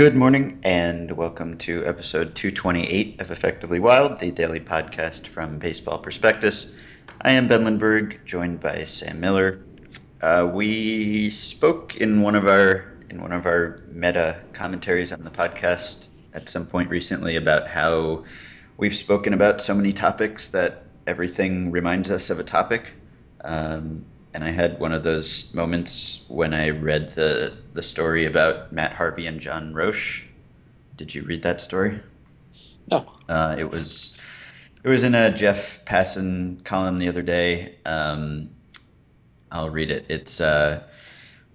Good morning, and welcome to episode 228 of Effectively Wild, the daily podcast from Baseball Prospectus. I am Ben Lindbergh, joined by Sam Miller. Uh, we spoke in one of our in one of our meta commentaries on the podcast at some point recently about how we've spoken about so many topics that everything reminds us of a topic. Um, and I had one of those moments when I read the the story about Matt Harvey and Jon Rauch. Did you read that story? No. Uh, it was it was in a Jeff Passan column the other day. Um, I'll read it. It's uh,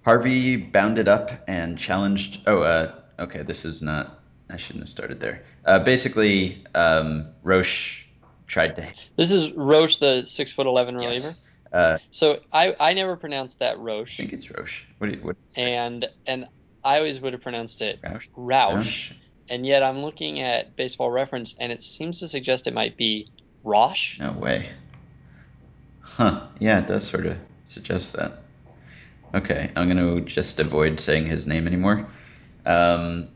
Harvey bounded up and challenged. Oh, uh, okay. This is not. I shouldn't have started there. Uh, basically, um, Rauch tried to. This is Rauch, the six foot eleven reliever. Yes. Uh, So I, I never pronounced that Roche. I think it's Roche. What do you, what? do you say? and and I always would have pronounced it Roush? Roush, and yet I'm looking at Baseball Reference, and it seems to suggest it might be Rosh. No way. Huh. Yeah, it does sort of suggest that. Okay, I'm going to just avoid saying his name anymore. Um,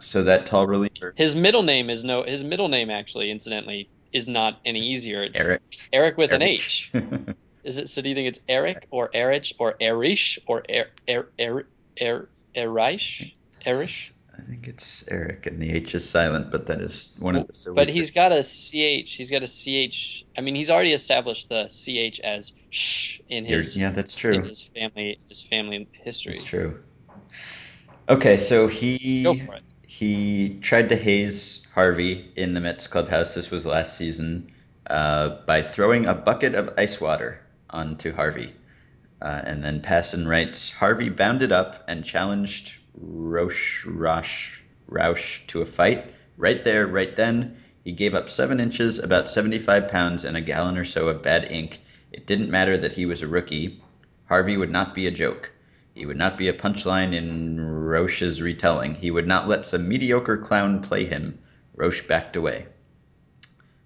so that tall reliever, His middle name is no. His middle name actually, incidentally, is not any easier. It's Eric. Eric with an H. Is it? So do you think it's Eric or Erich or Erish or Er Er Er Er Erish? Erish? I think it's Eric, and the H is silent, but that is one of the. But he's got a ch. He's got a ch. I mean, he's already established the ch as sh in his yeah, that's in true. his family his family history. That's true. Okay, so he Go for it. he tried to haze Harvey in the Mets clubhouse. This was last season uh, by throwing a bucket of ice water onto Harvey. Uh, and then Passan writes Harvey bounded up and challenged Roche Roche Roush to a fight. Right there, right then, he gave up seven inches, about 75 pounds, and a gallon or so of bad ink. It didn't matter that he was a rookie. Harvey would not be a joke. He would not be a punchline in Rauch's retelling. He would not let some mediocre clown play him. Rauch backed away.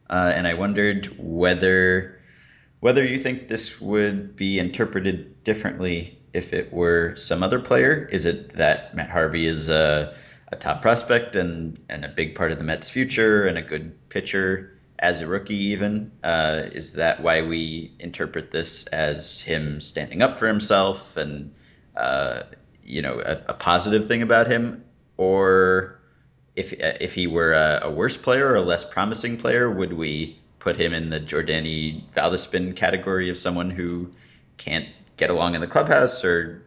Uh, and I wondered whether whether you think this would be interpreted differently if it were some other player. Is it that Matt Harvey is a, a top prospect and, and a big part of the Mets' future and a good pitcher as a rookie, even? Uh, is that why we interpret this as him standing up for himself and uh, you know a, a positive thing about him, or if if he were a, a worse player or a less promising player, would we put him in the Jordany Valdespin category of someone who can't get along in the clubhouse or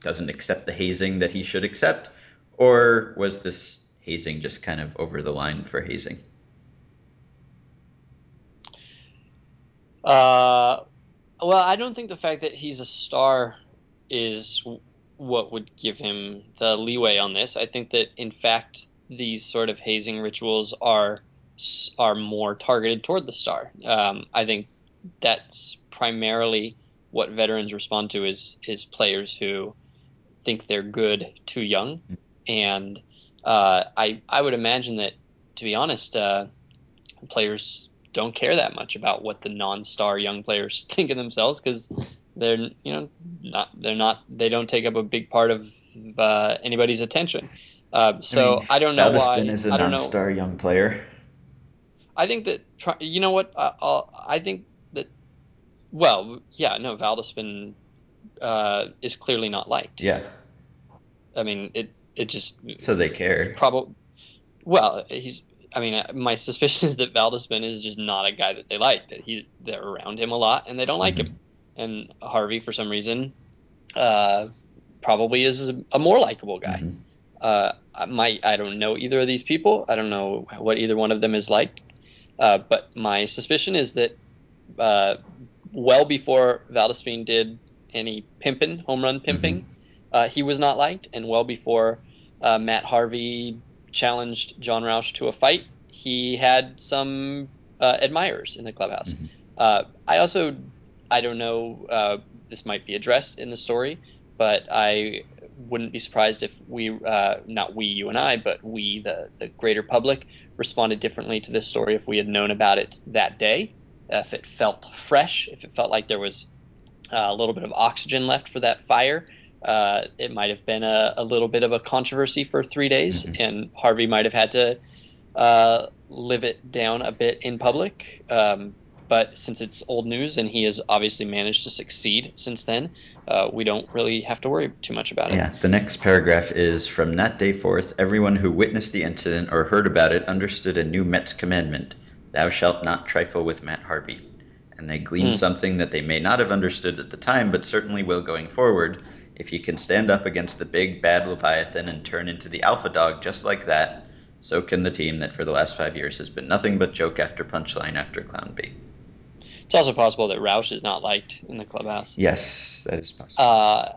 doesn't accept the hazing that he should accept, or was this hazing just kind of over the line for hazing? Uh, well, I don't think the fact that he's a star is what would give him the leeway on this. I think that in fact these sort of hazing rituals are are more targeted toward the star. Um, I think that's primarily what veterans respond to is is players who think they're good too young, and uh, I I would imagine that to be honest, uh, players don't care that much about what the non-star young players think of themselves because they're you know not they're not they don't take up a big part of uh, anybody's attention. Uh, so mean, I, don't know Valdespin why. is a I don't know. non-star young player. I think that you know what I, I'll, I think that well yeah no Valdespin uh, is clearly not liked. Yeah, I mean it it just so they care. probably well he's I mean uh, my suspicion is that Valdespin is just not a guy that they like that he they're around him a lot and they don't like Mhm. him and Harvey for some reason uh, probably is a, a more likable guy. Mhm. Uh, my I don't know either of these people. I don't know what either one of them is like. Uh, but my suspicion is that uh, well before Valdespin did any pimping, home run pimping, uh, he was not liked, and well before uh, Matt Harvey challenged Jon Rauch to a fight, he had some uh, admirers in the clubhouse. Mhm. Uh, I also I don't know. Uh, this might be addressed in the story, but I wouldn't be surprised if we, uh, not we, you and I, but we, the the greater public, responded differently to this story if we had known about it that day. If it felt fresh, if it felt like there was uh, a little bit of oxygen left for that fire, uh, it might have been a, a, little bit of a controversy for three days, mm-hmm. and Harvey might have had to uh, live it down a bit in public. Um, but since it's old news and he has obviously managed to succeed since then, uh, we don't really have to worry too much about it. Yeah, the next paragraph is From that day forth, everyone who witnessed the incident or heard about it understood a new Mets commandment Thou shalt not trifle with Matt Harvey. And they glean mm. something that they may not have understood at the time, but certainly will going forward. If he can stand up against the big bad Leviathan and turn into the alpha dog just like that, so can the team that for the last five years has been nothing but joke after punchline after clown bait. It's also possible that Rauch is not liked in the clubhouse. Yes, that is possible. Uh,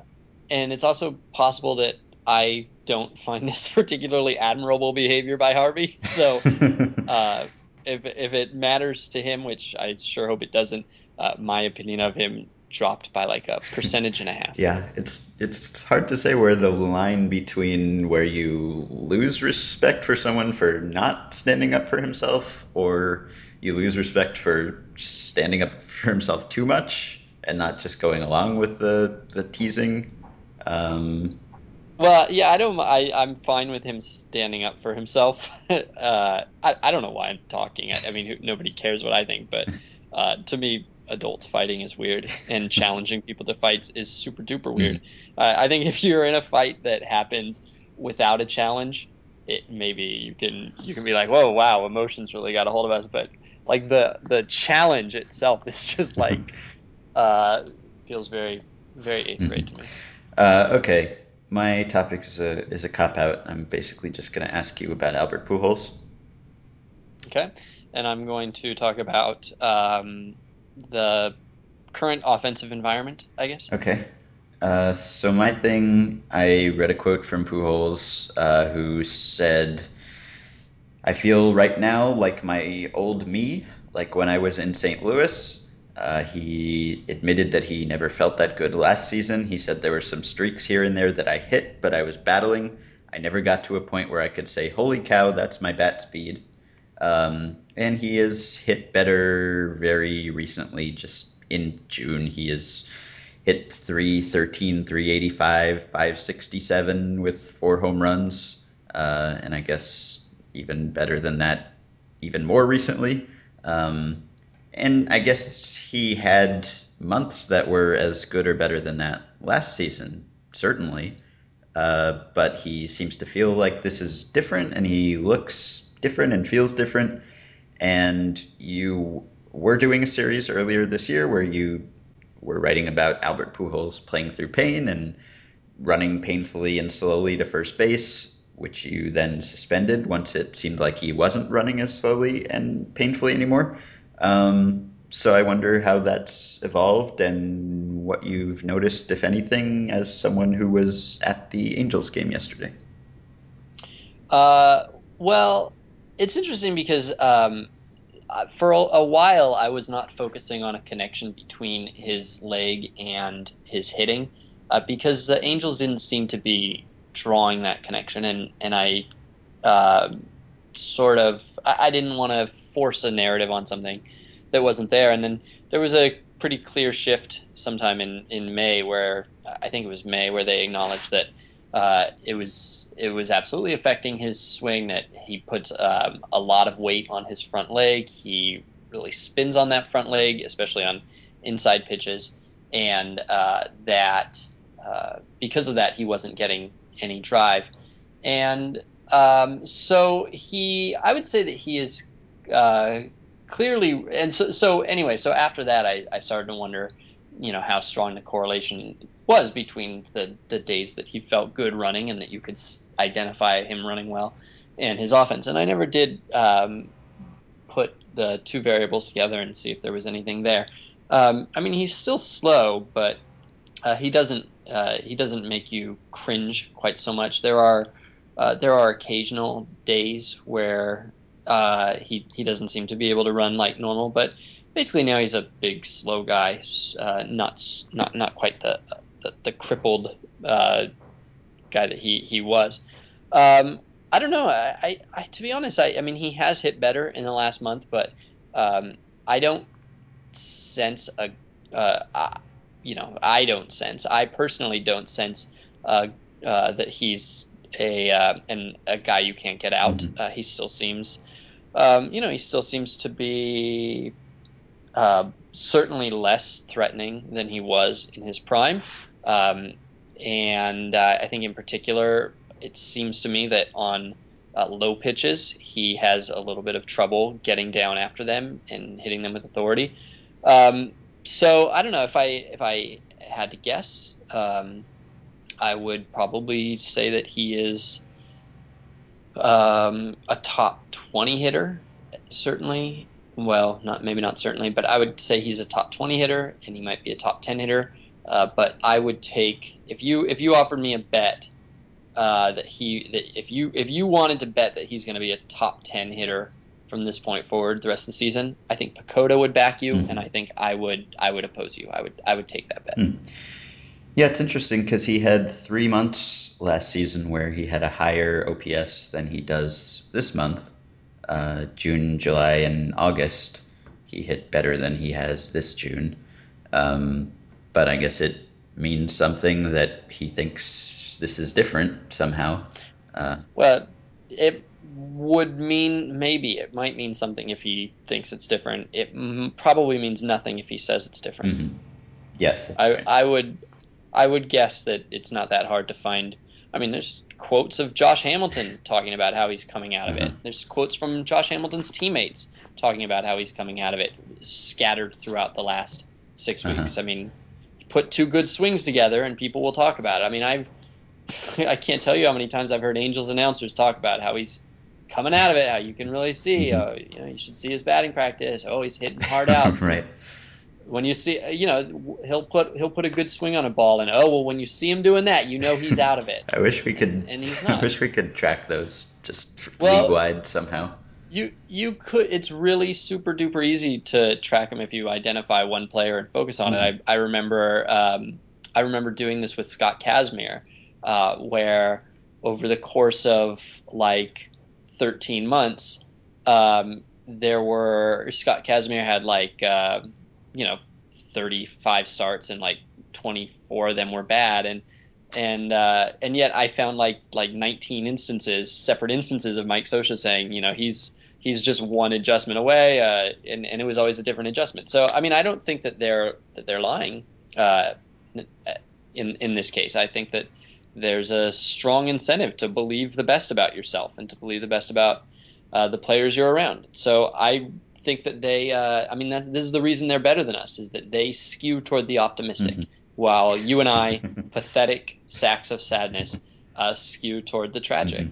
and it's also possible that I don't find this particularly admirable behavior by Harvey. So, uh, if if it matters to him, which I sure hope it doesn't, uh, my opinion of him dropped by like a percentage and a half. Yeah, it's it's hard to say where the line between where you lose respect for someone for not standing up for himself or you lose respect for standing up for himself too much and not just going along with the the teasing. Um, well, yeah, I don't. I I'm fine with him standing up for himself. uh, I I don't know why I'm talking. I, I mean, nobody cares what I think, but uh, to me, adults fighting is weird, and challenging people to fights is super duper weird. Mm-hmm. Uh, I think if you're in a fight that happens without a challenge, it maybe you can you can be like, whoa, wow, emotions really got a hold of us, but like the the challenge itself is just like uh, feels very very 8th mm-hmm. grade to me. Uh, okay, my topic is a is a cop out. I'm basically just going to ask you about Albert Pujols. Okay, and I'm going to talk about um, the current offensive environment, I guess. Okay. Uh, so my thing, I read a quote from Pujols, uh, who said I feel right now like my old me, like when I was in St. Louis. Uh, he admitted that he never felt that good last season. He said there were some streaks here and there that I hit, but I was battling. I never got to a point where I could say, "Holy cow, that's my bat speed." Um, and he has hit better very recently. Just in June, he has hit 313, 385, 567 with four home runs, uh, and I guess even better than that even more recently. Um, and I guess he had months that were as good or better than that last season, certainly. Uh, but he seems to feel like this is different, and he looks different and feels different. And you were doing a series earlier this year where you were writing about Albert Pujols playing through pain and running painfully and slowly to first base which you then suspended once it seemed like he wasn't running as slowly and painfully anymore. Um, so I wonder how that's evolved and what you've noticed, if anything, as someone who was at the Angels game yesterday. Uh, well, it's interesting because um, uh, for a, while I was not focusing on a connection between his leg and his hitting uh, because the Angels didn't seem to be drawing that connection, and and I uh, sort of I, I didn't want to force a narrative on something that wasn't there, and then there was a pretty clear shift sometime in in May where I think it was May where they acknowledged that. Uh, it was it was absolutely affecting his swing. That he puts um, a lot of weight on his front leg. He really spins on that front leg, especially on inside pitches, and uh, that uh, because of that, he wasn't getting any drive. And um, so he, I would say that he is uh, clearly, and so, so anyway, so after that, I, I started to wonder, you know, how strong the correlation was between the, the days that he felt good running and that you could identify him running well and his offense. And I never did um, put the two variables together and see if there was anything there. Um, I mean, he's still slow, but uh, he doesn't uh, he doesn't make you cringe quite so much. There are uh, there are occasional days where uh, he he doesn't seem to be able to run like normal, but basically now he's a big slow guy, uh, not not not quite the the, the crippled uh, guy that he he was. Um, I don't know. I, I, I, to be honest, I, I mean he has hit better in the last month, but um, I don't sense a. Uh, you know, I don't sense. I personally don't sense uh, uh, that he's a uh, an, a guy you can't get out. Mhm. Uh, he still seems, um, you know, he still seems to be uh, certainly less threatening than he was in his prime. Um, and uh, I think in particular, it seems to me that on uh, low pitches, he has a little bit of trouble getting down after them and hitting them with authority. Um, so I don't know if I if I had to guess, um, I would probably say that he is um, a top 20 hitter, certainly. Well, not maybe not certainly, but I would say he's a top 20 hitter and he might be a top 10 hitter. Uh, but I would take if you if you offered me a bet uh, that he that if you if you wanted to bet that he's going to be a top 10 hitter from this point forward the rest of the season, I think PECOTA would back you Mhm. and I think I would I would oppose you. I would I would take that bet. Hmm. Yeah, it's interesting because he had three months last season where he had a higher OPS than he does this month. Uh, June, July, and August, he hit better than he has this June. Um, but I guess it means something that he thinks this is different somehow. Uh, Well, it would mean maybe it might mean something if he thinks it's different. It m- probably means nothing if he says it's different. mhm. Yes, I right. I would I would guess that it's not that hard to find. I mean, there's quotes of Josh Hamilton talking about how he's coming out of it. Uh-huh. There's quotes from Josh Hamilton's teammates talking about how he's coming out of it, scattered throughout the last 6 Uh-huh. weeks. I mean, put two good swings together and people will talk about it. I mean, I've I can't tell you how many times I've heard Angels announcers talk about how he's coming out of it, how you can really see, Mhm. uh, you know, you should see his batting practice. Oh, he's hitting hard out. right. When you see, you know, he'll put he'll put a good swing on a ball, and oh well, when you see him doing that, you know he's out of it. I wish we could. And- and he's I wish we could track those just Well- league wide somehow. You you could. It's really super duper easy to track him if you identify one player and focus on it. I I remember um, I remember doing this with Scott Kazmir, uh, where over the course of like 13 months, um, there were Scott Kazmir had like uh, you know 35 starts and like 24 of them were bad and and uh, and yet I found like like 19 instances, separate instances of Mike Scioscia saying, you know, he's he's just one adjustment away, uh, and and it was always a different adjustment. So I mean, I don't think that they're that they're lying uh, in in this case. I think that there's a strong incentive to believe the best about yourself and to believe the best about uh, the players you're around. So I think that they, uh, I mean, that's, this is the reason they're better than us is that they skew toward the optimistic, Mhm. while you and I, pathetic sacks of sadness, uh, skew toward the tragic.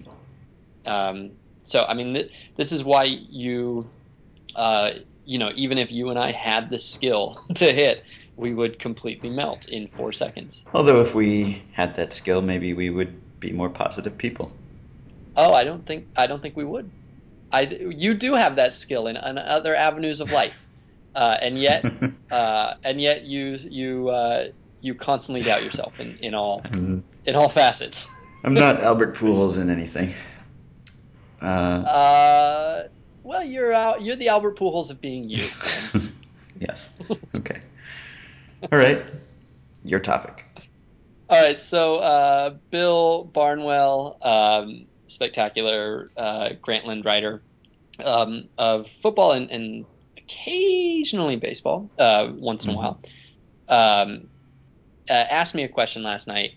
Um, so I mean, th- this is why you, uh, you know, even if you and I had the skill to hit, we would completely melt in four seconds. Although if we had that skill, maybe we would be more positive people. Oh, I don't think I don't think we would. I you do have that skill in, in other avenues of life, uh, and yet uh, and yet you you uh, you constantly doubt yourself in, in all I'm, in all facets. I'm not Albert Pujols in anything. Uh, Uh, well, you're out, you're the Albert Pujols of being you. yes. Okay. All right. Your topic. All right, so uh, Bill Barnwell, um, spectacular uh, Grantland writer um, of football and, and occasionally baseball, uh, once in a Mhm. while, um, uh, asked me a question last night,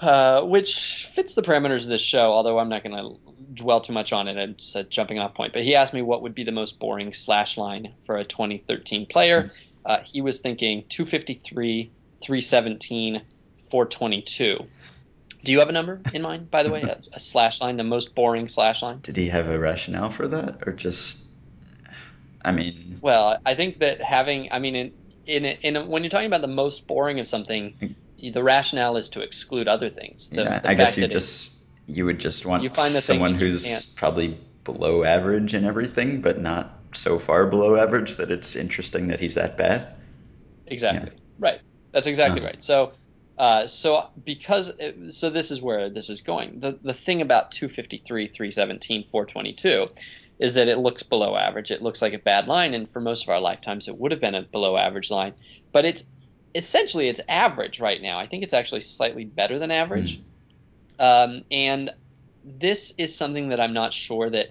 uh, which fits the parameters of this show. Although I'm not going to dwell too much on it, it's a jumping off point. But he asked me what would be the most boring slash line for a 2013 player. Uh, he was thinking 253, 317, 422. Do you have a number in mind, by the way? A, a slash line, the most boring slash line? Did he have a rationale for that, or just? I mean, Well, I think that having, I mean, in, in, in when you're talking about the most boring of something, the rationale is to exclude other things. The, yeah, the I guess you just you would just want You find someone who's probably below average in everything, but not so far below average that it's interesting that he's that bad. Exactly. Right. That's exactly Uh-huh. right. So, uh, so because so this is where this is going. The the thing about 253, 317, 422 is that it looks below average. It looks like a bad line, and for most of our lifetimes, it would have been a below average line. But it's essentially it's average right now. I think it's actually slightly better than average. Mm. Um, and this is something that I'm not sure that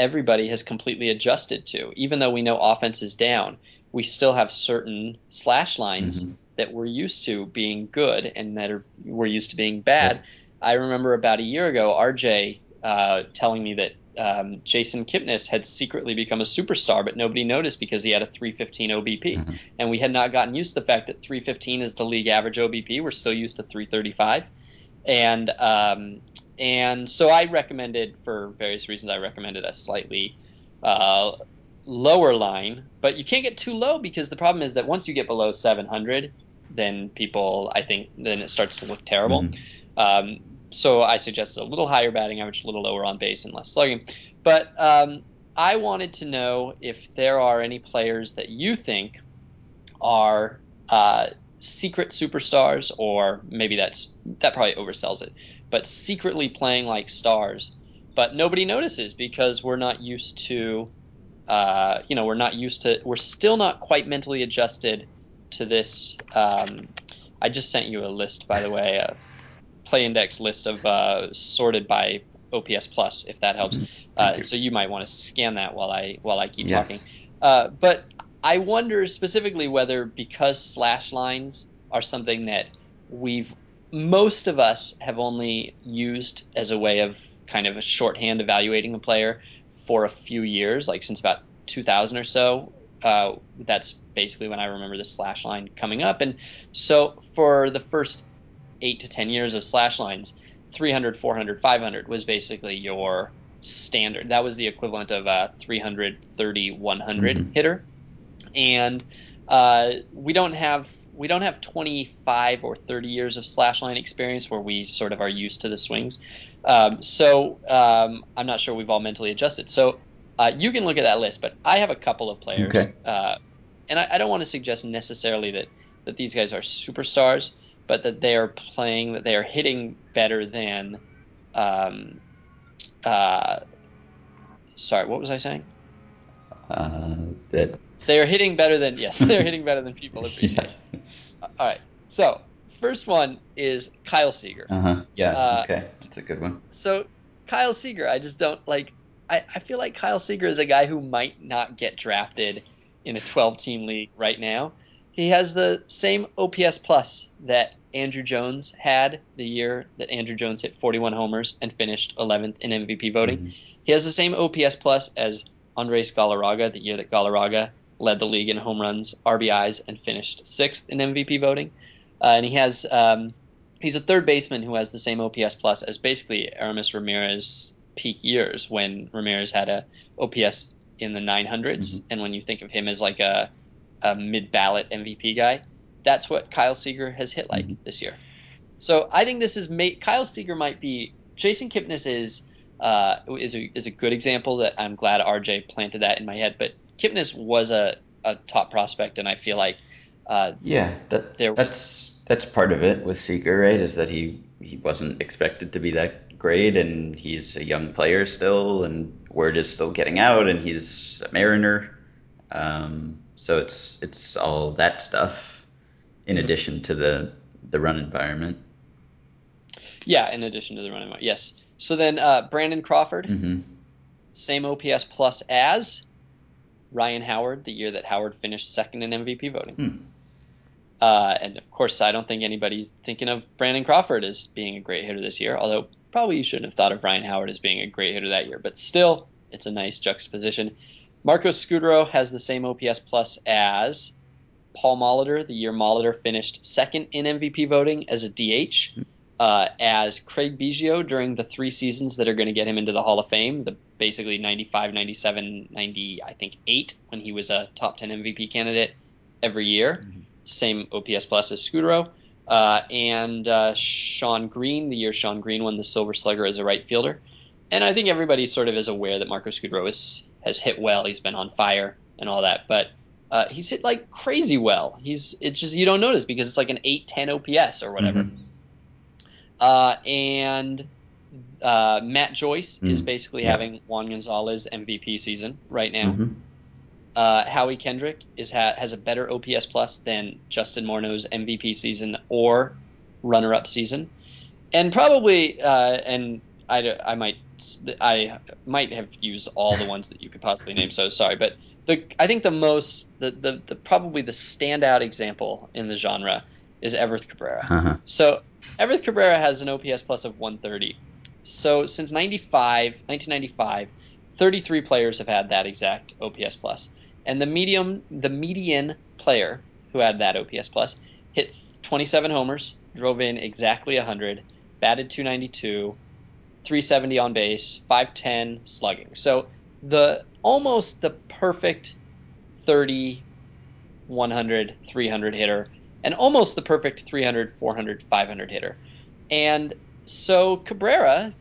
everybody has completely adjusted to. Even though we know offense is down, we still have certain slash lines mm-hmm. that we're used to being good and that are, we're used to being bad. Yep. I remember about a year ago, RJ uh, telling me that um, Jason Kipnis had secretly become a superstar, but nobody noticed because he had a 315 OBP. Mm-hmm. And we had not gotten used to the fact that 315 is the league average OBP. We're still used to 335. And um, and so I recommended, for various reasons, I recommended a slightly uh, lower line. But you can't get too low because the problem is that once you get below 700, then people, I think, then it starts to look terrible. Mm-hmm. Um, so I suggested a little higher batting average, a little lower on base, and less slugging. But um, I wanted to know if there are any players that you think are uh, secret superstars, or maybe that's that probably oversells it, but secretly playing like stars, but nobody notices because we're not used to, uh, you know, we're not used to, we're still not quite mentally adjusted to this. Um, I just sent you a list, by the way. a play index list of uh, sorted by OPS plus, if that helps. Mm-hmm. Uh, you. So you might want to scan that while I while I keep yes. talking. Uh, but I wonder specifically whether because slash lines are something that we've most of us have only used as a way of kind of a shorthand evaluating a player for a few years, like since about 2000 or so. Uh, that's basically when I remember the slash line coming up. And so for the first eight to 10 years of slash lines, 300, 400, 500 was basically your standard. That was the equivalent of a 330, 100 mm-hmm. hitter. And uh, we don't have we don't have 25 or 30 years of slash line experience where we sort of are used to the swings. Um, so um, I'm not sure we've all mentally adjusted. So uh, you can look at that list, but I have a couple of players, okay. uh, and I, I, don't want to suggest necessarily that that these guys are superstars, but that they are playing, that they are hitting better than. Um, uh, sorry, what was I saying? Uh, that they are hitting better than yes, they're hitting better than people appreciate. yes. All right, so first one is Kyle Seager. Uh-huh. Yeah. Uh, okay, that's a good one. So Kyle Seager, I just don't like. I, I feel like Kyle Seager is a guy who might not get drafted in a 12 team league right now. He has the same OPS plus that Andruw Jones had the year that Andruw Jones hit 41 homers and finished 11th in MVP voting. Mm-hmm. He has the same OPS plus as Andres Galarraga the year that Galarraga led the league in home runs, RBIs, and finished sixth in MVP voting. Uh, and he has um, he's a third baseman who has the same OPS plus as basically Aramis Ramirez peak years when Ramirez had a OPS in the 900s. Mm-hmm. And when you think of him as like a, a mid ballot MVP guy, that's what Kyle Seager has hit like mm-hmm. this year. So I think this is Kyle Seager might be Jason Kipnis is uh, is a, is a good example that I'm glad RJ planted that in my head. But Kipnis was a, a top prospect, and I feel like uh, yeah, that there, that's that's part of it with Seager, right? Is that he he wasn't expected to be that great, and he's a young player still, and word is still getting out, and he's a Mariner. Um, so it's it's all that stuff in mm-hmm. addition to the the run environment. Yeah, in addition to the run environment, yes. So then uh, Brandon Crawford, mm-hmm. same OPS plus as Ryan Howard, the year that Howard finished second in MVP voting. Hmm. Uh, and of course, I don't think anybody's thinking of Brandon Crawford as being a great hitter this year, although probably you shouldn't have thought of Ryan Howard as being a great hitter that year. But still, it's a nice juxtaposition. Marcos Scutaro has the same OPS plus as Paul Molitor, the year Molitor finished second in MVP voting as a DH, uh, as Craig Biggio during the three seasons that are going to get him into the Hall of Fame, the basically 95, 97, 90, I think 8, when he was a top 10 MVP candidate every year. Mm-hmm. Same OPS plus as Scutaro. Uh, and uh, Shawn Green, the year Shawn Green won the Silver Slugger as a right fielder. And I think everybody sort of is aware that Marco Scutaro is, has hit well. He's been on fire and all that. But uh, he's hit like crazy well. He's it's just you don't notice because it's like an 810 OPS or whatever. Mm-hmm. Uh, and uh, Matt Joyce mm-hmm. is basically yeah. having Juan Gonzalez MVP season right now. Mm-hmm. uh, Howie Kendrick is ha- has a better OPS plus than Justin Morneau's MVP season or runner-up season, and probably uh, and I, I might I might have used all the ones that you could possibly name. So sorry, but the I think the most the the, the probably the standout example in the genre is Everth Cabrera. Uh-huh. So Everth Cabrera has an OPS plus of 130. So since 95, 1995, 33 players have had that exact OPS plus. And the medium the median player who had that OPS plus hit 27 homers, drove in exactly 100, batted 292, 370 on base, 510 slugging. So the almost the perfect 30 100 300 hitter and almost the perfect 300 400 500 hitter. And so Cabrera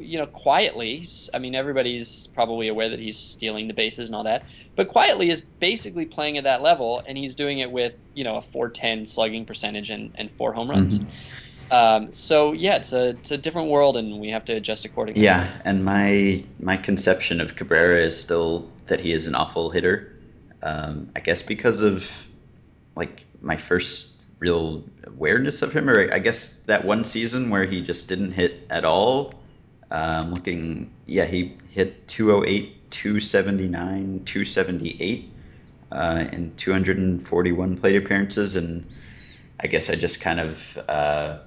you know, quietly, I mean, everybody's probably aware that he's stealing the bases and all that, but quietly is basically playing at that level, and he's doing it with, you know, a 410 slugging percentage and, and four home runs. Mm-hmm. Um, so yeah, it's a it's a different world, and we have to adjust accordingly. Yeah, and my my conception of Cabrera is still that he is an awful hitter. Um, I guess because of like my first real awareness of him, or I guess that one season where he just didn't hit at all um, looking, yeah, he hit 208, 279, 278 uh, in 241 plate appearances, and I guess I just kind of, uh,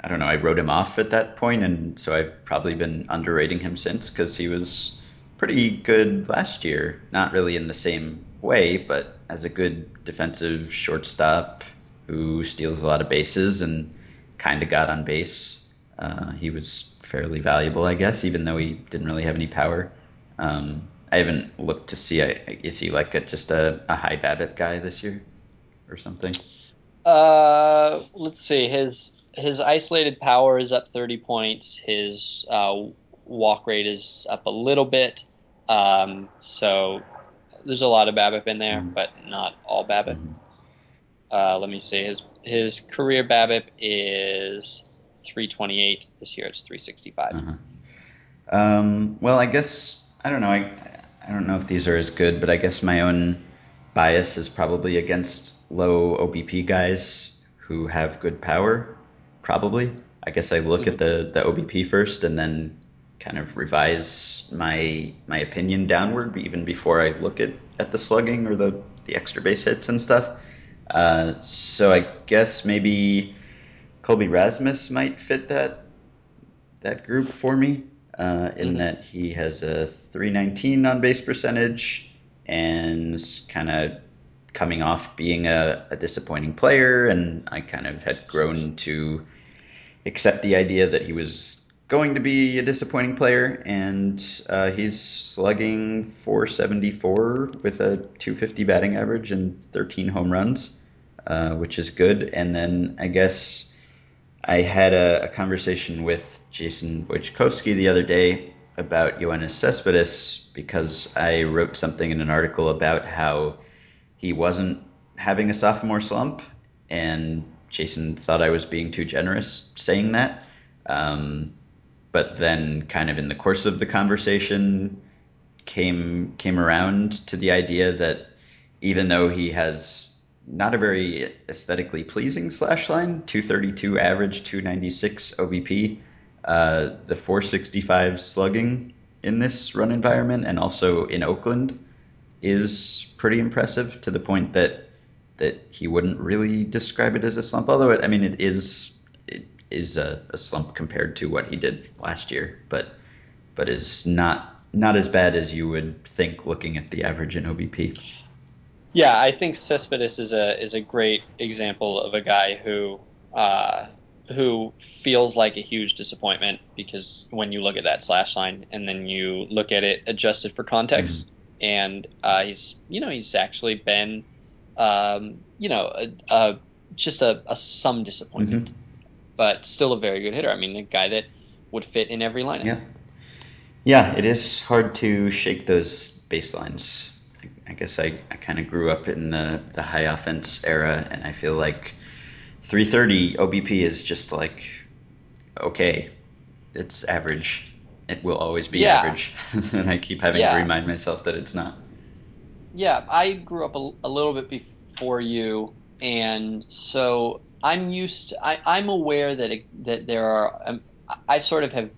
I don't know, I wrote him off at that point, and so I've probably been underrating him since because he was pretty good last year. Not really in the same way, but as a good defensive shortstop who steals a lot of bases and kind of got on base. Uh, he was fairly valuable, I guess, even though he didn't really have any power. Um, I haven't looked to see. Is he like a, just a, a high BABIP guy this year, or something? Uh, let's see. His his isolated power is up 30 points. His uh, walk rate is up a little bit. Um, so there's a lot of BABIP in there, mm-hmm. but not all BABIP. Mm-hmm. Uh, let me see. His his career BABIP is 328. This year it's 365. Uh-huh. Um, well, I guess I don't know. I I don't know if these are as good, but I guess my own bias is probably against low OBP guys who have good power. Probably. I guess I look mm-hmm. at the the OBP first and then kind of revise my my opinion downward even before I look at, at the slugging or the, the extra base hits and stuff. Uh, so I guess maybe Colby Rasmus might fit that that group for me uh, in mm-hmm. that he has a 319 on base percentage and kind of coming off being a, a, disappointing player, and I kind of had grown to accept the idea that he was going to be a disappointing player, and uh, he's slugging 474 with a 250 batting average and 13 home runs, uh, which is good. And then I guess I had a, a conversation with Jason Wojciechowski the other day about Yoenis Cespedes because I wrote something in an article about how he wasn't having a sophomore slump, and Jason thought I was being too generous saying that. Um, but then, kind of in the course of the conversation, came came around to the idea that even though he has not a very aesthetically pleasing slash line. 232 average, 296 OBP. Uh, the 465 slugging in this run environment and also in Oakland is pretty impressive to the point that that he wouldn't really describe it as a slump. Although it, I mean, it is it is a, a slump compared to what he did last year, but but is not not as bad as you would think looking at the average in OBP. Yeah, I think Cespedes is a is a great example of a guy who uh, who feels like a huge disappointment because when you look at that slash line and then you look at it adjusted for context, mm-hmm. and uh, he's you know he's actually been um, you know a, a, just a, a some disappointment, mm-hmm. But still a very good hitter. I mean, a guy that would fit in every lineup. Yeah, yeah, it is hard to shake those baselines I guess I, I kind of grew up in the, the high offense era, and I feel like 330 OBP is just like, okay, it's average. It will always be yeah. average. and I keep having yeah. to remind myself that it's not. Yeah, I grew up a, a little bit before you, and so I'm used to. I, I'm aware that it, that there are. Um, I sort of have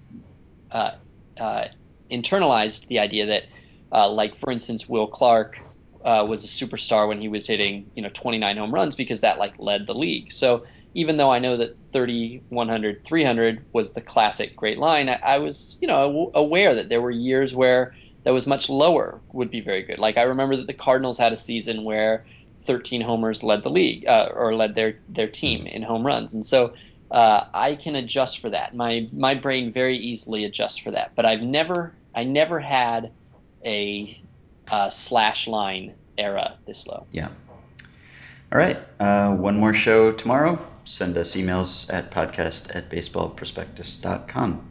uh, uh, internalized the idea that, uh, like for instance, Will Clark uh, was a superstar when he was hitting you know 29 home runs because that like led the league. So even though I know that 30, 100, 300 was the classic great line, I, I was you know aware that there were years where that was much lower would be very good. Like I remember that the Cardinals had a season where 13 homers led the league uh, or led their their team in home runs, and so uh, I can adjust for that. My my brain very easily adjusts for that. But I've never I never had a uh, slash line era this low. Yeah. All right. Uh, one more show tomorrow. Send us emails at podcast at baseballprospectus.com.